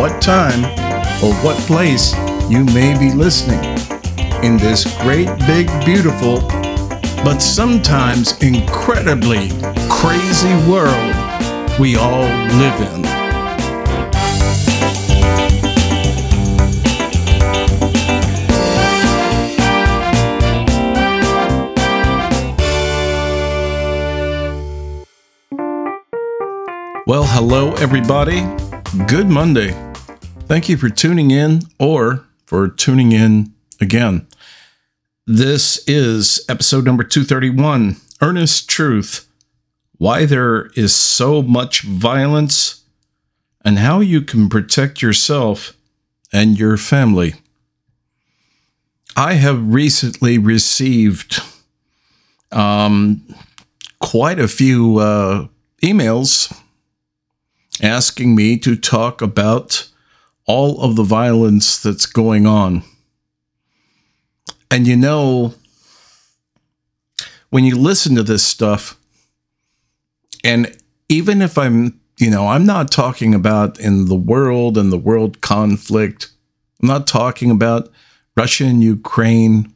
what time, or what place you may be listening in this great, big, beautiful, but sometimes incredibly crazy world we all live in. Well, hello, everybody. Good Monday. Thank you for tuning in or for tuning in again. This is episode number 231 Ernest Truth Why There Is So Much Violence and How You Can Protect Yourself and Your Family. I have recently received um, quite a few uh, emails asking me to talk about all of the violence that's going on. And you know, when you listen to this stuff, and even if I'm, you know, I'm not talking about in the world and the world conflict, I'm not talking about Russia and Ukraine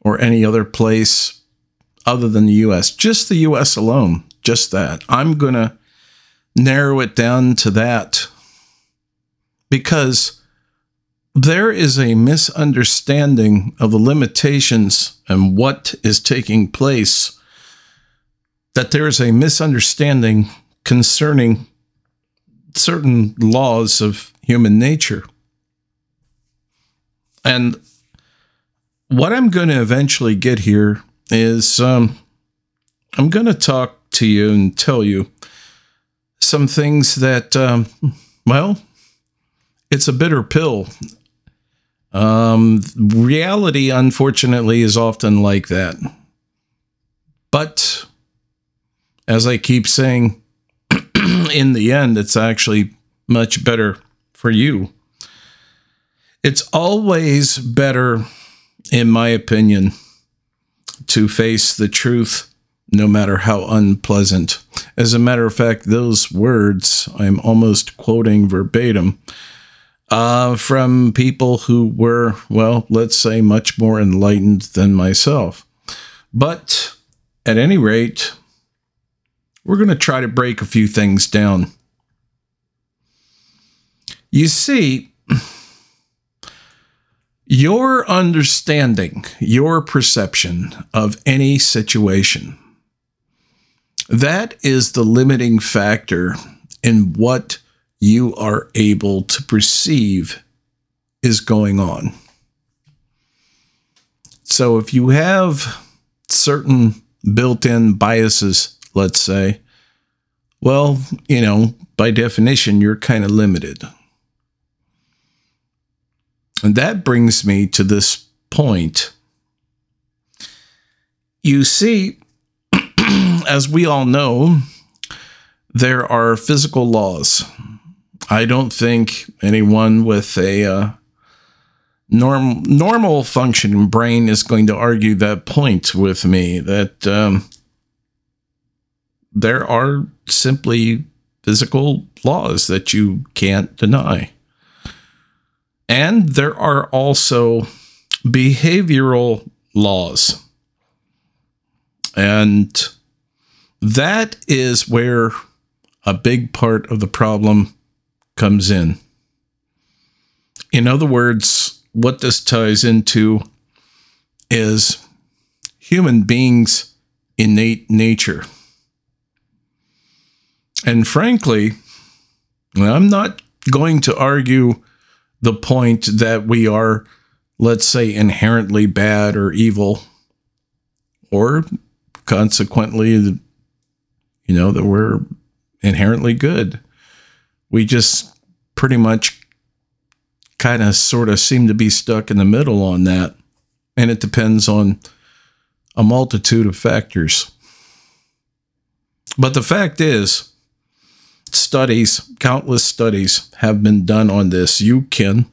or any other place other than the US, just the US alone, just that. I'm going to narrow it down to that because there is a misunderstanding of the limitations and what is taking place, that there is a misunderstanding concerning certain laws of human nature. And what I'm going to eventually get here is um, I'm going to talk to you and tell you some things that, um, well, it's a bitter pill. Um, reality, unfortunately, is often like that. But as I keep saying, in the end, it's actually much better for you. It's always better, in my opinion, to face the truth no matter how unpleasant. As a matter of fact, those words I'm almost quoting verbatim uh, from people who were, well, let's say, much more enlightened than myself. But at any rate, we're going to try to break a few things down. You see, your understanding, your perception of any situation that is the limiting factor in what you are able to perceive is going on. So if you have certain built in biases, let's say, well, you know, by definition, you're kind of limited. And that brings me to this point. You see, as we all know, there are physical laws. I don't think anyone with a uh, norm, normal functioning brain is going to argue that point with me that um, there are simply physical laws that you can't deny. And there are also behavioral laws. And that is where a big part of the problem comes in. In other words, what this ties into is human beings' innate nature. And frankly, I'm not going to argue the point that we are, let's say, inherently bad or evil, or consequently you know, that we're inherently good. We just pretty much kind of sort of seem to be stuck in the middle on that. And it depends on a multitude of factors. But the fact is, studies, countless studies have been done on this. You can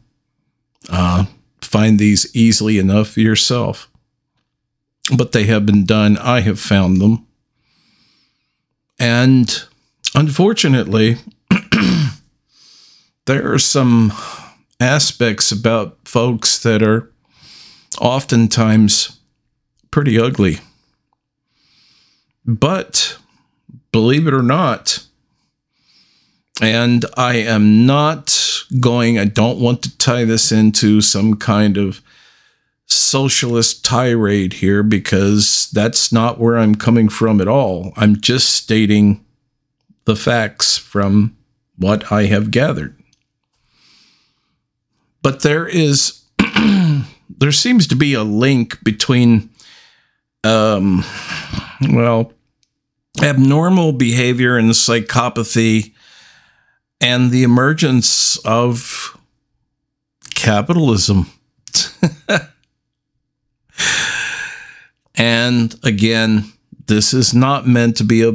uh, find these easily enough yourself. But they have been done. I have found them. And unfortunately, there are some aspects about folks that are oftentimes pretty ugly. But believe it or not, and I am not going, I don't want to tie this into some kind of socialist tirade here because that's not where I'm coming from at all. I'm just stating the facts from what I have gathered. But there is, there seems to be a link between, um, well, abnormal behavior and psychopathy and the emergence of capitalism. and again, this is not meant to be a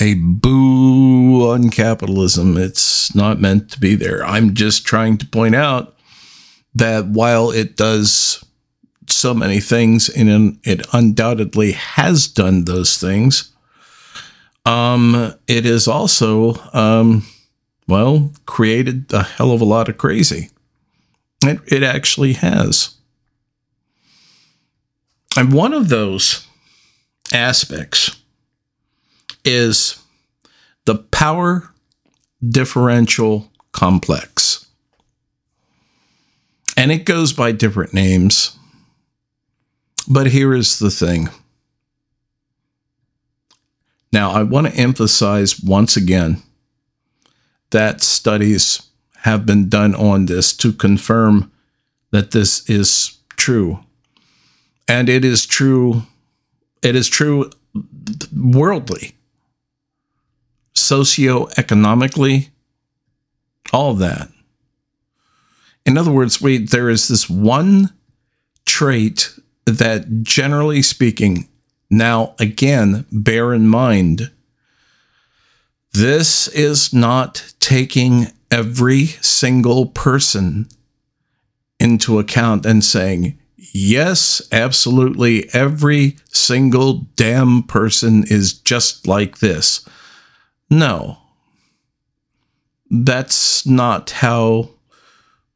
a boo on capitalism. It's not meant to be there. I'm just trying to point out that while it does so many things and it undoubtedly has done those things, um, it is also um, well, created a hell of a lot of crazy. It, it actually has. And one of those aspects is the power differential complex. And it goes by different names. But here is the thing. Now, I want to emphasize once again that studies have been done on this to confirm that this is true. And it is true, it is true worldly, socioeconomically, all that. In other words, we there is this one trait that generally speaking, now again, bear in mind this is not taking every single person into account and saying, yes, absolutely, every single damn person is just like this. No. That's not how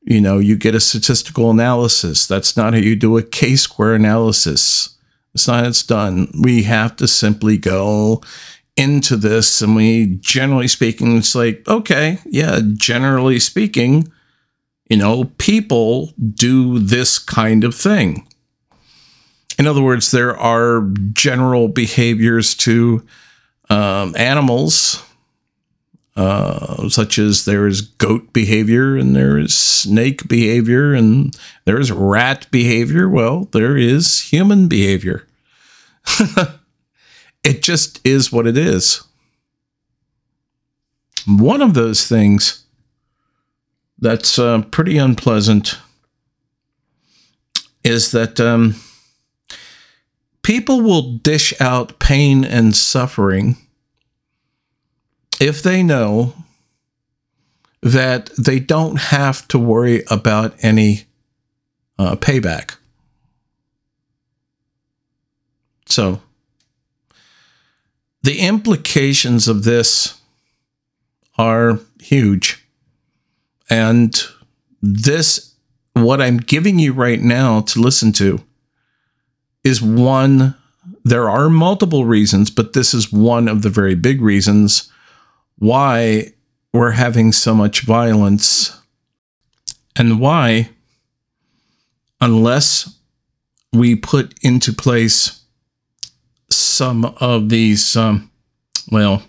you know you get a statistical analysis. That's not how you do a chi-square analysis. It's not how it's done. We have to simply go into this and we generally speaking it's like okay yeah generally speaking you know people do this kind of thing. In other words there are general behaviors to um, animals uh, such as there is goat behavior and there is snake behavior and there is rat behavior well there is human behavior It just is what it is. One of those things that's uh, pretty unpleasant is that um, people will dish out pain and suffering if they know that they don't have to worry about any uh, payback. So the implications of this are huge. And this, what I'm giving you right now to listen to, is one. There are multiple reasons, but this is one of the very big reasons why we're having so much violence and why, unless we put into place some of these, um, well,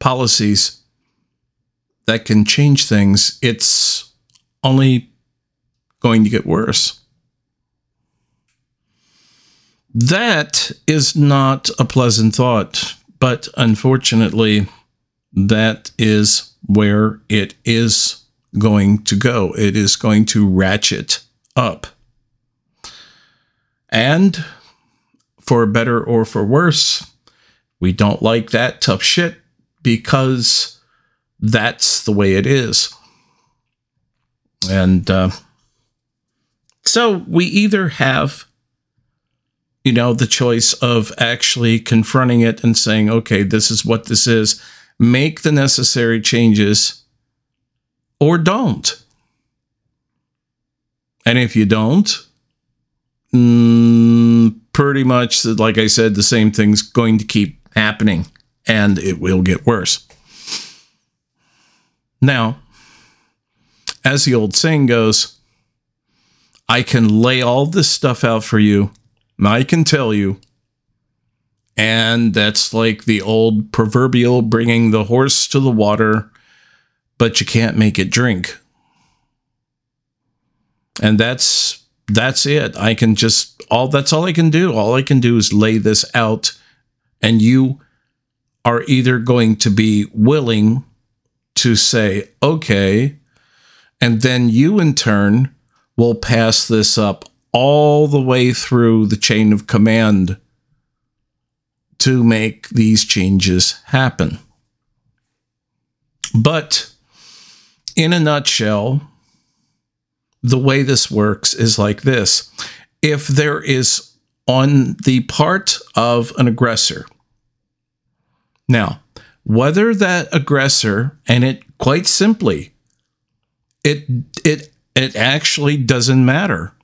policies that can change things, it's only going to get worse. That is not a pleasant thought, but unfortunately, that is where it is going to go. It is going to ratchet up. And for better or for worse, we don't like that tough shit because that's the way it is. And uh, so we either have, you know, the choice of actually confronting it and saying, okay, this is what this is, make the necessary changes, or don't. And if you don't, mm, pretty much, like I said, the same thing's going to keep happening and it will get worse. Now, as the old saying goes, I can lay all this stuff out for you. and I can tell you. And that's like the old proverbial bringing the horse to the water, but you can't make it drink. And that's that's it. I can just all that's all I can do. All I can do is lay this out and you are either going to be willing to say, okay, and then you in turn will pass this up all the way through the chain of command to make these changes happen. But in a nutshell, the way this works is like this if there is on the part of an aggressor, now, whether that aggressor, and it quite simply, it it it actually doesn't matter.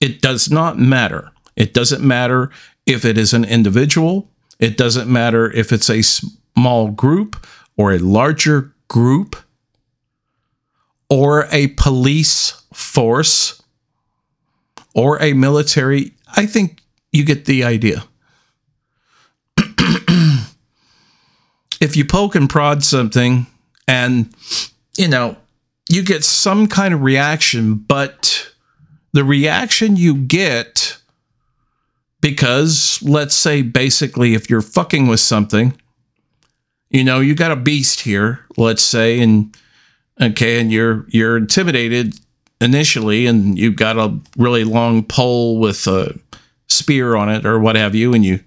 It does not matter. It doesn't matter if it is an individual. It doesn't matter if it's a small group or a larger group or a police force or a military. I think you get the idea. if you poke and prod something and, you know, you get some kind of reaction, but the reaction you get because let's say basically if you're fucking with something, you know, you got a beast here, let's say, and okay, and you're you're intimidated initially and you've got a really long pole with a spear on it or what have you, and you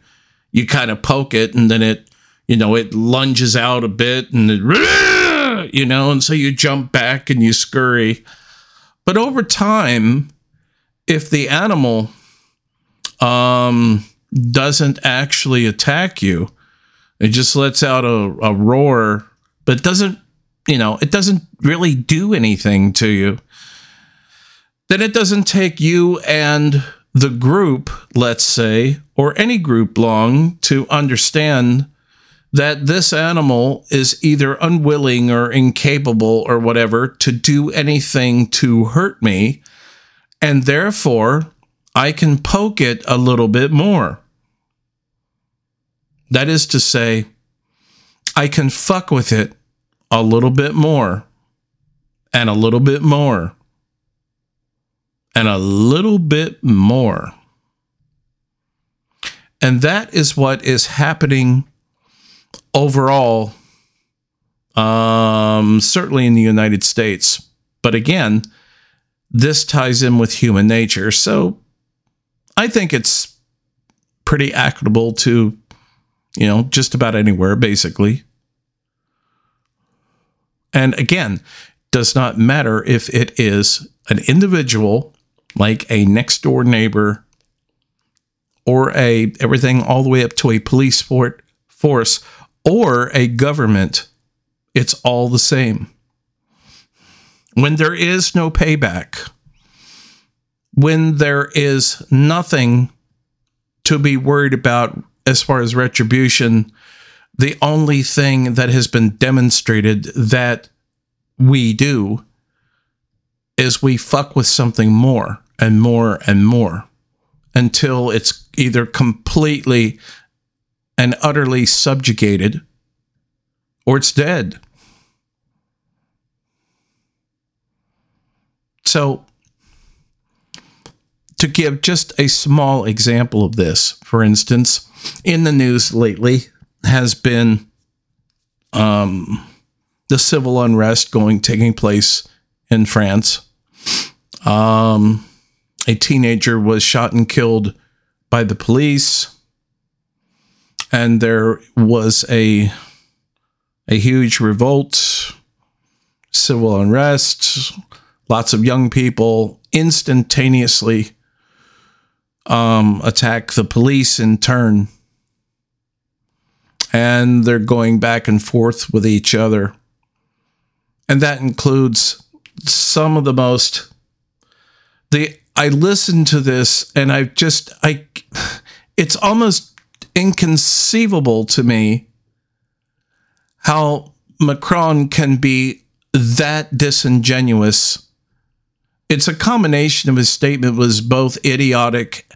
you kind of poke it and then it you know, it lunges out a bit and it, you know, and so you jump back and you scurry. But over time, if the animal um, doesn't actually attack you, it just lets out a, a roar, but doesn't, you know, it doesn't really do anything to you. Then it doesn't take you and the group, let's say, or any group long to understand that this animal is either unwilling or incapable or whatever to do anything to hurt me. And therefore, I can poke it a little bit more. That is to say, I can fuck with it a little bit more, and a little bit more, and a little bit more. And that is what is happening overall, um, certainly in the United States. But again, this ties in with human nature. So I think it's pretty equitable to, you know, just about anywhere, basically. And again, does not matter if it is an individual like a next door neighbor or a everything all the way up to a police force or a government, it's all the same. When there is no payback, when there is nothing to be worried about as far as retribution, the only thing that has been demonstrated that we do is we fuck with something more and more and more until it's either completely and utterly subjugated, or it's dead. So, to give just a small example of this, for instance, in the news lately has been um, the civil unrest going taking place in France. Um, a teenager was shot and killed by the police, and there was a a huge revolt, civil unrest, lots of young people instantaneously um, attack the police in turn. And they're going back and forth with each other. And that includes some of the most the I listened to this and I just I it's almost inconceivable to me how Macron can be that disingenuous. It's a combination of his statement was both idiotic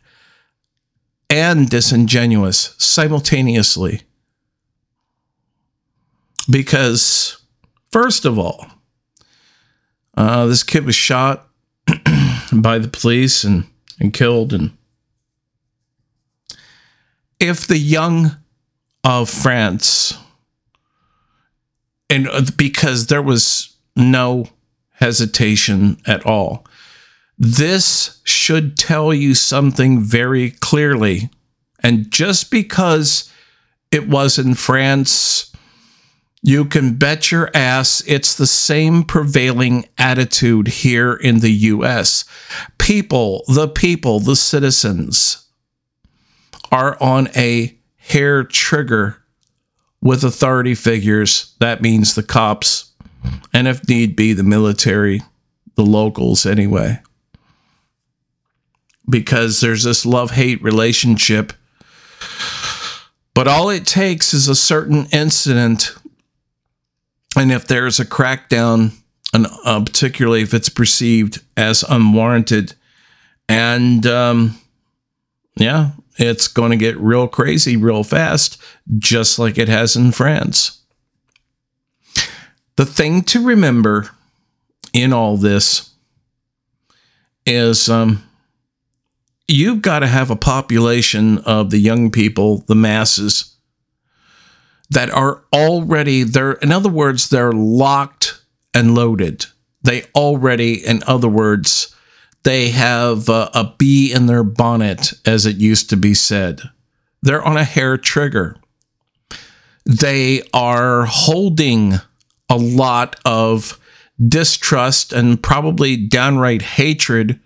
and disingenuous simultaneously. Because, first of all, uh, this kid was shot by the police and, and killed. And if the young of France, and uh, because there was no hesitation at all, this should tell you something very clearly. And just because it was in France, you can bet your ass it's the same prevailing attitude here in the US. People, the people, the citizens are on a hair trigger with authority figures. That means the cops, and if need be, the military, the locals anyway. Because there's this love hate relationship. But all it takes is a certain incident and if there's a crackdown, and uh, particularly if it's perceived as unwarranted, and um, yeah, it's going to get real crazy real fast, just like it has in France. The thing to remember in all this is um, you've got to have a population of the young people, the masses, that are already there. In other words, they're locked and loaded. They already, in other words, they have a, a bee in their bonnet, as it used to be said. They're on a hair trigger. They are holding a lot of distrust and probably downright hatred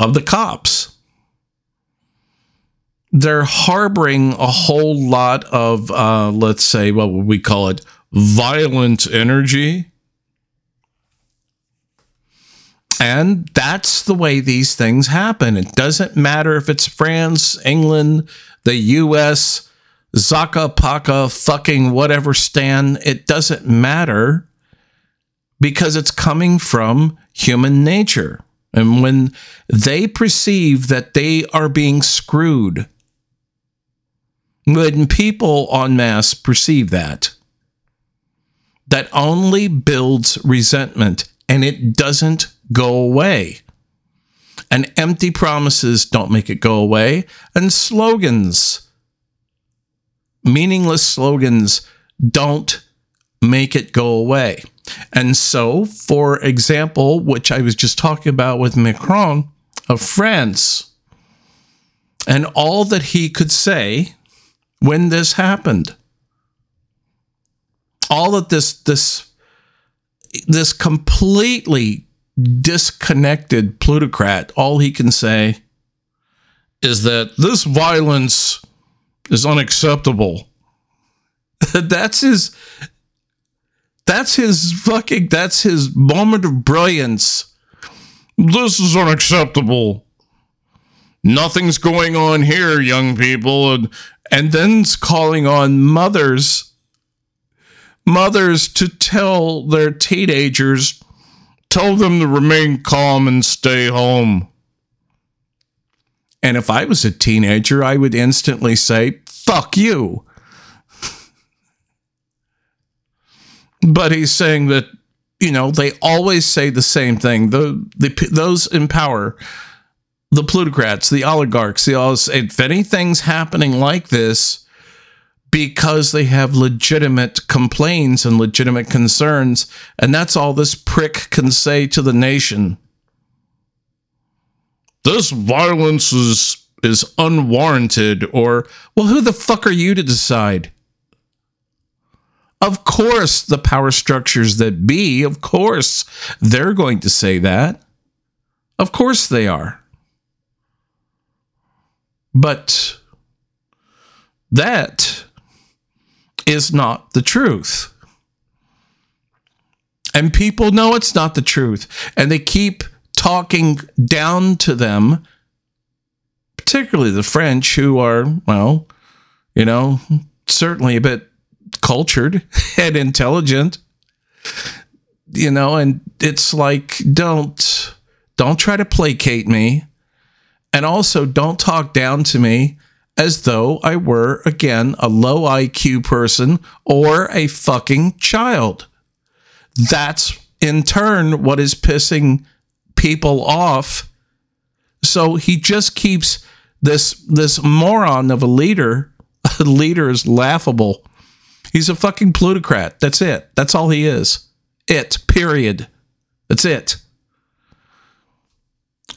of the cops they're harboring a whole lot of, uh, let's say, what would we call it? Violent energy. And that's the way these things happen. It doesn't matter if it's France, England, the US, Zaka Paka, fucking whatever Stan. It doesn't matter because it's coming from human nature. And when they perceive that they are being screwed, when people en masse perceive that, that only builds resentment and it doesn't go away. And empty promises don't make it go away. And slogans, meaningless slogans, don't make it go away. And so, for example, which I was just talking about with Macron of France, and all that he could say when this happened. All that this this this completely disconnected plutocrat, all he can say is that this violence is unacceptable. that's his that's his fucking that's his moment of brilliance. This is unacceptable. Nothing's going on here, young people, and and then calling on mothers mothers to tell their teenagers tell them to remain calm and stay home and if i was a teenager i would instantly say fuck you but he's saying that you know they always say the same thing the, the those in power the plutocrats, the oligarchs, the all if anything's happening like this, because they have legitimate complaints and legitimate concerns. And that's all this prick can say to the nation. This violence is is unwarranted or well who the fuck are you to decide? Of course the power structures that be, of course they're going to say that. Of course they are. But that is not the truth. And people know it's not the truth. And they keep talking down to them, particularly the French, who are, well, you know, certainly a bit cultured and intelligent. You know, and it's like, don't don't try to placate me. And also don't talk down to me as though I were, again, a low IQ person or a fucking child. That's in turn what is pissing people off. So he just keeps this this moron of a leader. A leader is laughable. He's a fucking plutocrat. That's it. That's all he is. It. Period. That's it.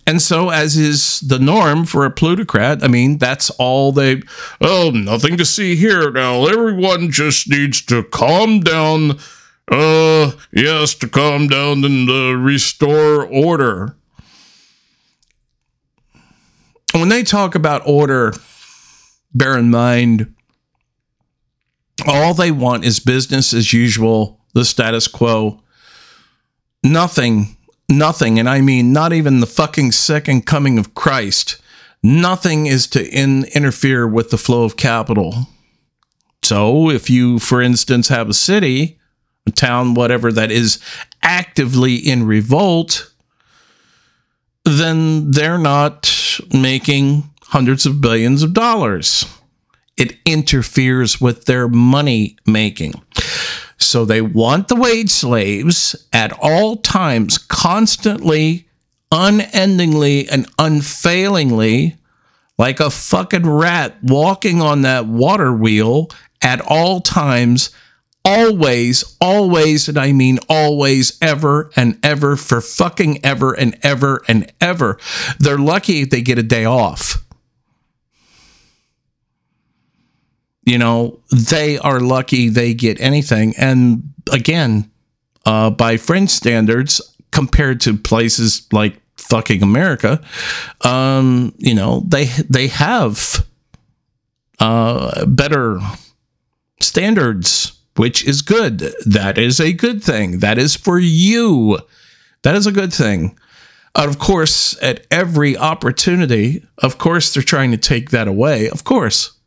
And so, as is the norm for a plutocrat, I mean, that's all they, oh, nothing to see here now. Everyone just needs to calm down. Uh, yes, to calm down and uh, restore order. When they talk about order, bear in mind, all they want is business as usual, the status quo. Nothing nothing, and I mean not even the fucking second coming of Christ, nothing is to in, interfere with the flow of capital. So if you, for instance, have a city, town, whatever that is actively in revolt, then they're not making hundreds of billions of dollars. It interferes with their money making. So they want the wage slaves at all times, constantly, unendingly, and unfailingly, like a fucking rat walking on that water wheel at all times, always, always, and I mean always, ever and ever, for fucking ever and ever and ever. They're lucky if they get a day off. you know, they are lucky they get anything. And again, uh, by French standards, compared to places like fucking America, um, you know, they they have uh, better standards, which is good. That is a good thing. That is for you. That is a good thing. Of course, at every opportunity, of course, they're trying to take that away. Of course.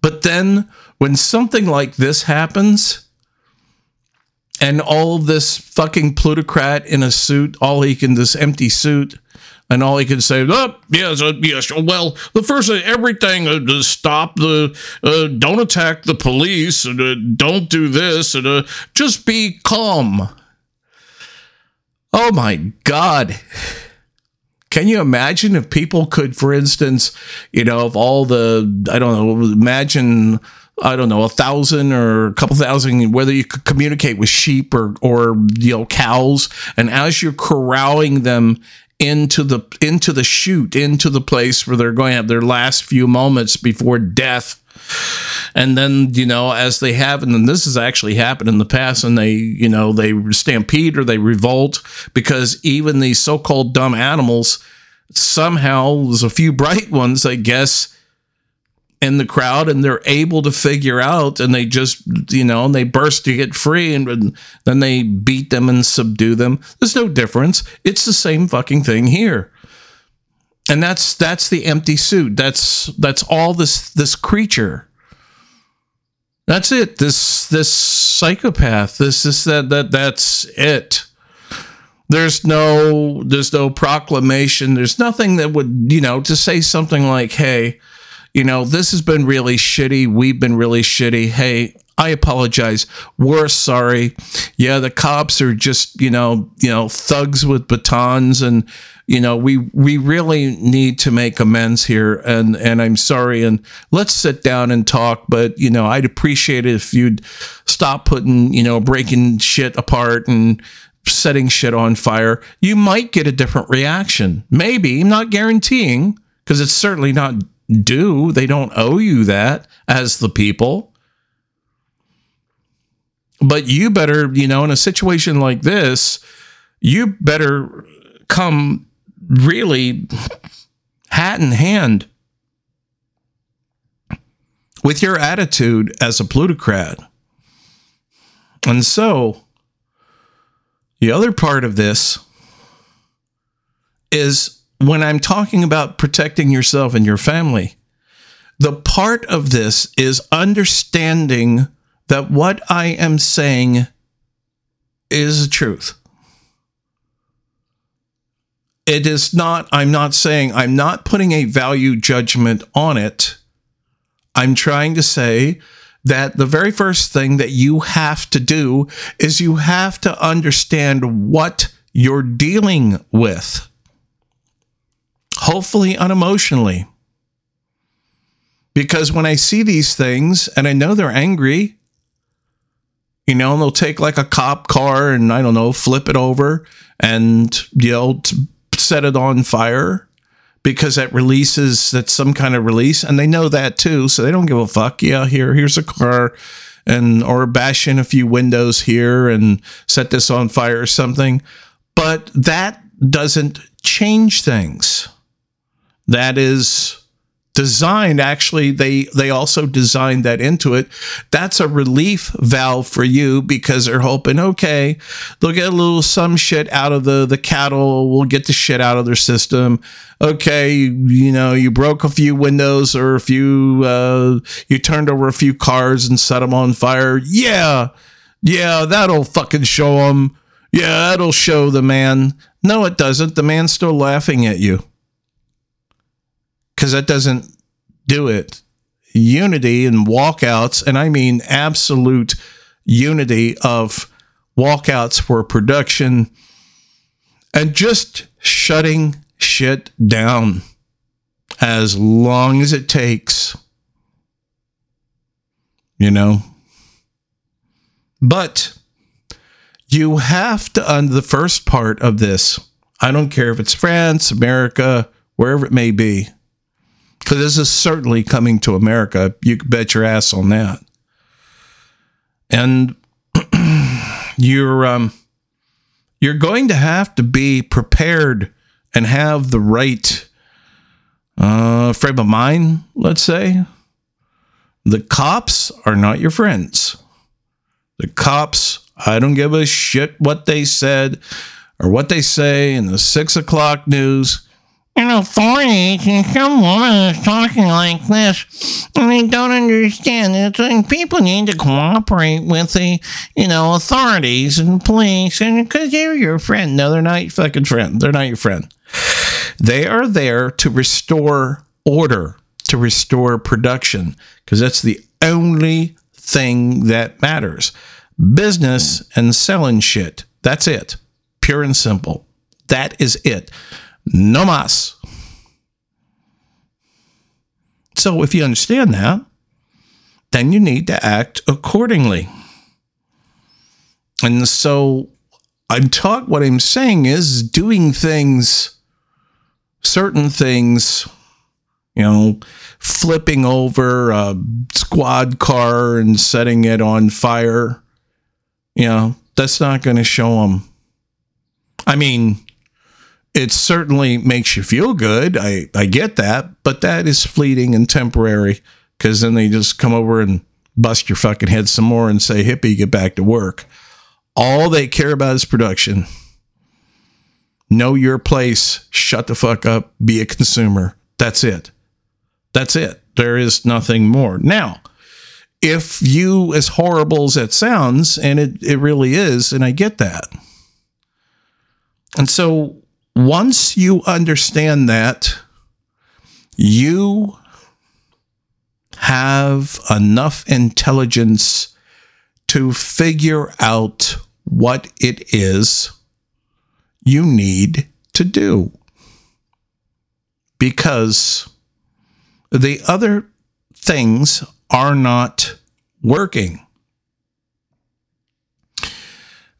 But then when something like this happens, and all this fucking plutocrat in a suit, all he can, this empty suit, and all he can say, oh, yes, uh, yes, well, the first thing, everything, uh, to stop the, uh, don't attack the police, and uh, don't do this, and uh, just be calm. Oh my God. Can you imagine if people could, for instance, you know, of all the, I don't know, imagine, I don't know, a thousand or a couple thousand, whether you could communicate with sheep or, or, you know, cows. And as you're corralling them into the, into the chute, into the place where they're going to have their last few moments before death, and then you know as they have and then this has actually happened in the past and they you know they stampede or they revolt because even these so-called dumb animals somehow there's a few bright ones i guess in the crowd and they're able to figure out and they just you know and they burst to get free and, and then they beat them and subdue them. There's no difference. It's the same fucking thing here. And that's that's the empty suit. That's that's all this this creature. That's it. This this psychopath. This is that that that's it. There's no there's no proclamation. There's nothing that would you know to say something like hey you know this has been really shitty we've been really shitty hey I apologize. We're sorry. Yeah, the cops are just, you know, you know, thugs with batons and you know, we we really need to make amends here, and and I'm sorry, and let's sit down and talk. But you know, I'd appreciate it if you'd stop putting, you know, breaking shit apart and setting shit on fire. You might get a different reaction. Maybe, I'm not guaranteeing, because it's certainly not due. They don't owe you that as the people. But you better, you know, in a situation like this, you better come really hat in hand with your attitude as a plutocrat. And so, the other part of this is when I'm talking about protecting yourself and your family, the part of this is understanding that what I am saying is the truth it is not, I'm not saying, I'm not putting a value judgment on it. I'm trying to say that the very first thing that you have to do is you have to understand what you're dealing with. Hopefully, unemotionally. Because when I see these things and I know they're angry, you know, and they'll take like a cop car and I don't know, flip it over and, you know, set it on fire because that releases that's some kind of release. And they know that too so they don't give a fuck. Yeah here here's a car and or bash in a few windows here and set this on fire or something. But that doesn't change things that is designed actually they they also designed that into it. That's a relief valve for you because they're hoping okay they'll get a little some shit out of the the cattle. We'll get the shit out of their system. Okay you know you broke a few windows or a few uh you turned over a few cars and set them on fire. Yeah. Yeah that'll fucking show them yeah that'll show the man. No it doesn't. The man's still laughing at you because that doesn't do it. Unity and walkouts, and I mean absolute unity of walkouts for production and just shutting shit down as long as it takes. You know? But you have to, on the first part of this, I don't care if it's France, America, wherever it may be, this is certainly coming to America. You can bet your ass on that. And you're um, you're going to have to be prepared and have the right uh, frame of mind. Let's say the cops are not your friends. The cops, I don't give a shit what they said or what they say in the six o'clock news an authority and some woman is talking like this and they don't understand it and people need to cooperate with the you know authorities and police and because they're your friend. No they're not your fucking friend. They're not your friend. They are there to restore order to restore production because that's the only thing that matters. Business and selling shit. That's it. Pure and simple. That is it no mas. So if you understand that, then you need to act accordingly. And so I'm taught what I'm saying is doing things, certain things, you know, flipping over a squad car and setting it on fire. You know, that's not going to show them. I mean, it certainly makes you feel good. I, I get that, but that is fleeting and temporary because then they just come over and bust your fucking head some more and say, hippie, get back to work. All they care about is production. Know your place, shut the fuck up, be a consumer. That's it. That's it. There is nothing more. Now, if you, as horrible as that sounds, and it, it really is, and I get that. And so once you understand that, you have enough intelligence to figure out what it is you need to do. because the other things are not working.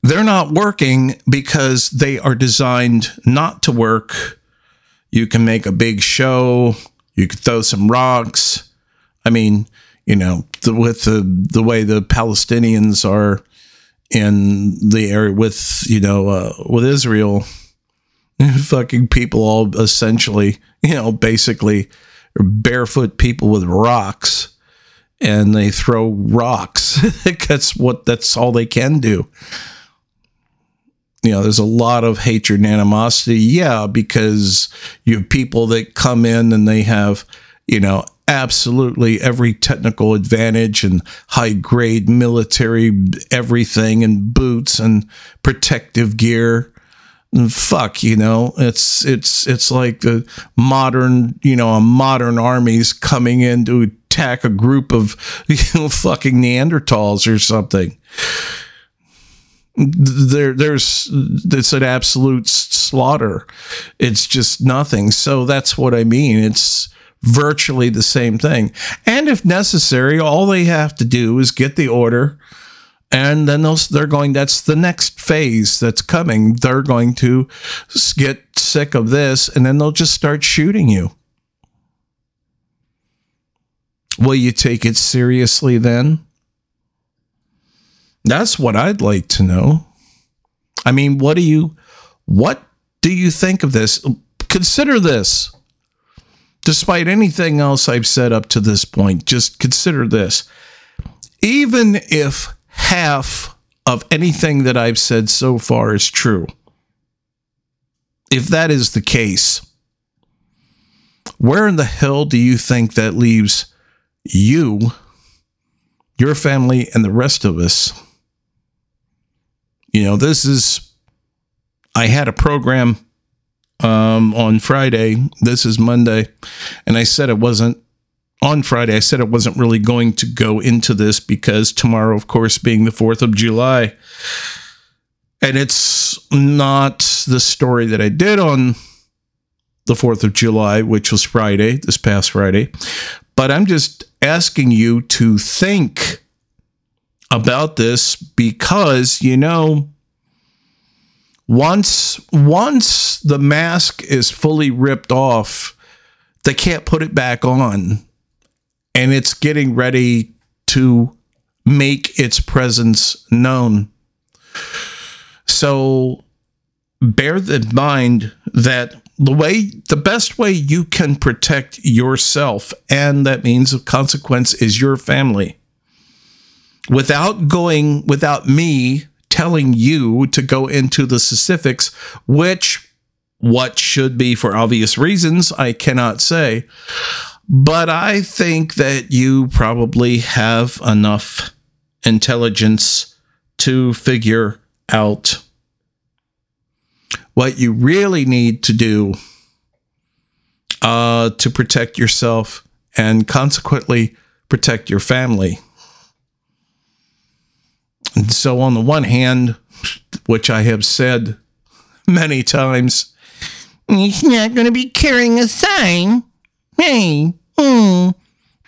They're not working because they are designed not to work. You can make a big show, you could throw some rocks. I mean, you know, the, with the the way the Palestinians are in the area with you know uh, with Israel, fucking people all essentially you know basically barefoot people with rocks and they throw rocks. that's what that's all they can do. You know, there's a lot of hatred and animosity. Yeah, because you have people that come in and they have, you know, absolutely every technical advantage and high grade military everything and boots and protective gear And fuck you know it's it's it's like the modern you know a modern armies coming in to attack a group of you know fucking neanderthals or something there there's it's an absolute slaughter. It's just nothing. So that's what i mean. It's virtually the same thing. And if necessary all they have to do is get the order and then they're going that's the next phase that's coming. They're going to get sick of this and then they'll just start shooting you. Will you take it seriously then that's what i'd like to know i mean what do you what do you think of this consider this despite anything else i've said up to this point just consider this even if half of anything that I've said so far is true. If that is the case, where in the hell do you think that leaves you, your family, and the rest of us? You know, this is, I had a program um, on Friday. This is Monday. And I said it wasn't on Friday, I said I wasn't really going to go into this because tomorrow, of course, being the 4th of July. And it's not the story that I did on the 4th of July, which was Friday, this past Friday. But I'm just asking you to think about this because, you know, once once the mask is fully ripped off, they can't put it back on and it's getting ready to make its presence known. So bear in mind that the way the best way you can protect yourself and that means of consequence is your family without going without me telling you to go into the specifics which what should be for obvious reasons i cannot say but I think that you probably have enough intelligence to figure out what you really need to do uh, to protect yourself and consequently protect your family. And so, on the one hand, which I have said many times, he's not going to be carrying a sign. Hey, Hmm.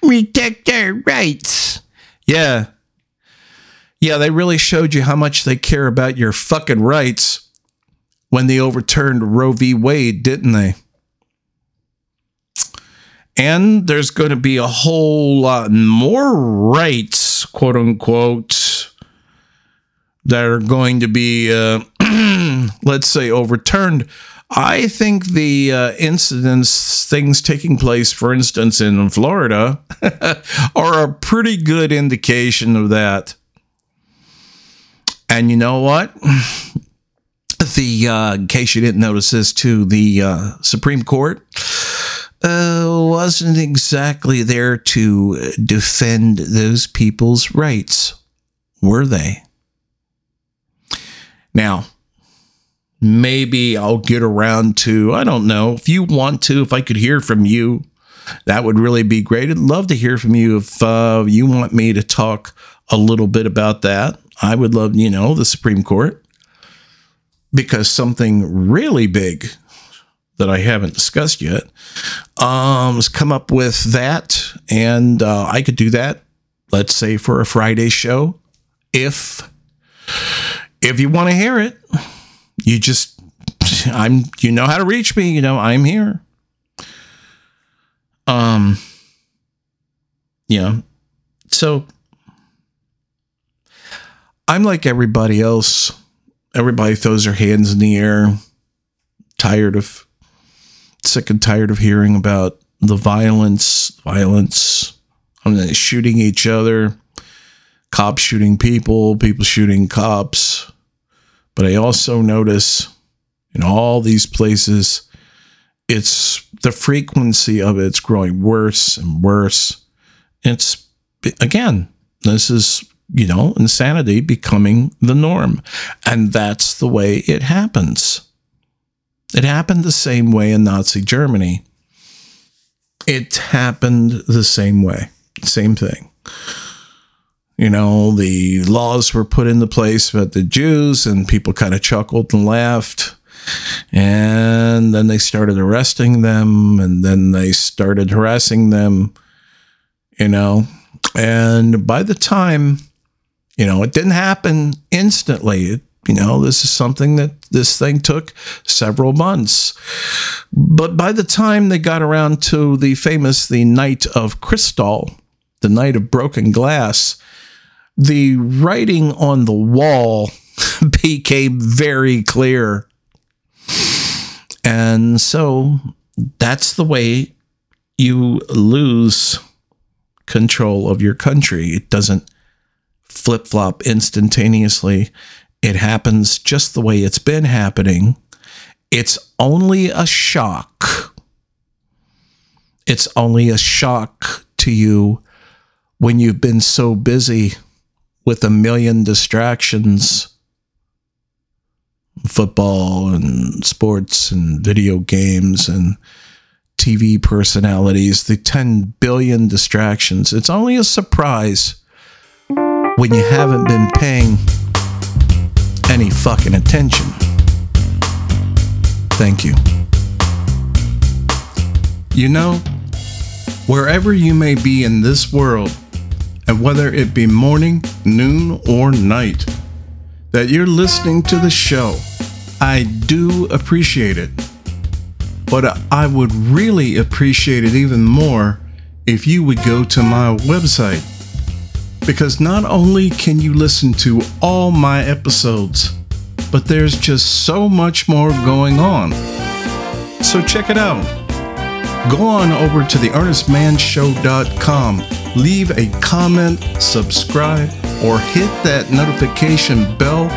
Protect our rights. Yeah. Yeah, they really showed you how much they care about your fucking rights when they overturned Roe v. Wade, didn't they? And there's going to be a whole lot more rights, quote unquote, that are going to be, uh, let's say, overturned I think the uh, incidents, things taking place, for instance, in Florida, are a pretty good indication of that. And you know what? The uh, in case you didn't notice this too, the uh, Supreme Court uh, wasn't exactly there to defend those people's rights, were they? Now, maybe I'll get around to, I don't know, if you want to, if I could hear from you, that would really be great. I'd love to hear from you if uh, you want me to talk a little bit about that. I would love, you know, the Supreme Court because something really big, that I haven't discussed yet. Um, let's come up with that, and uh, I could do that. Let's say for a Friday show, if if you want to hear it, you just I'm you know how to reach me. You know I'm here. Um. Yeah. So I'm like everybody else. Everybody throws their hands in the air, tired of, sick and tired of hearing about the violence, violence, I mean, shooting each other, cops shooting people, people shooting cops. But I also notice in all these places, it's the frequency of it's growing worse and worse. It's again, this is you know, insanity becoming the norm. And that's the way it happens. It happened the same way in Nazi Germany. It happened the same way, same thing. You know, the laws were put into place about the Jews, and people kind of chuckled and laughed. And then they started arresting them, and then they started harassing them, you know. And by the time you know, it didn't happen instantly. It, you know, this is something that this thing took several months. But by the time they got around to the famous The Night of Crystal, the Night of Broken Glass, the writing on the wall became very clear. And so that's the way you lose control of your country. It doesn't flip flop instantaneously. It happens just the way it's been happening. It's only a shock. It's only a shock to you when you've been so busy with a million distractions football and sports and video games and TV personalities, the 10 billion distractions. It's only a surprise when you haven't been paying any fucking attention. Thank you. You know, wherever you may be in this world, and whether it be morning, noon, or night, that you're listening to the show, I do appreciate it. But I would really appreciate it even more if you would go to my website because not only can you listen to all my episodes, but there's just so much more going on. So check it out. Go on over to theearnestmanshow.com, leave a comment, subscribe, or hit that notification bell,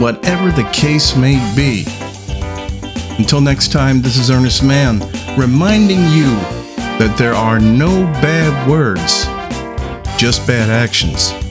whatever the case may be. Until next time, this is Ernest Mann reminding you that there are no bad words just bad actions.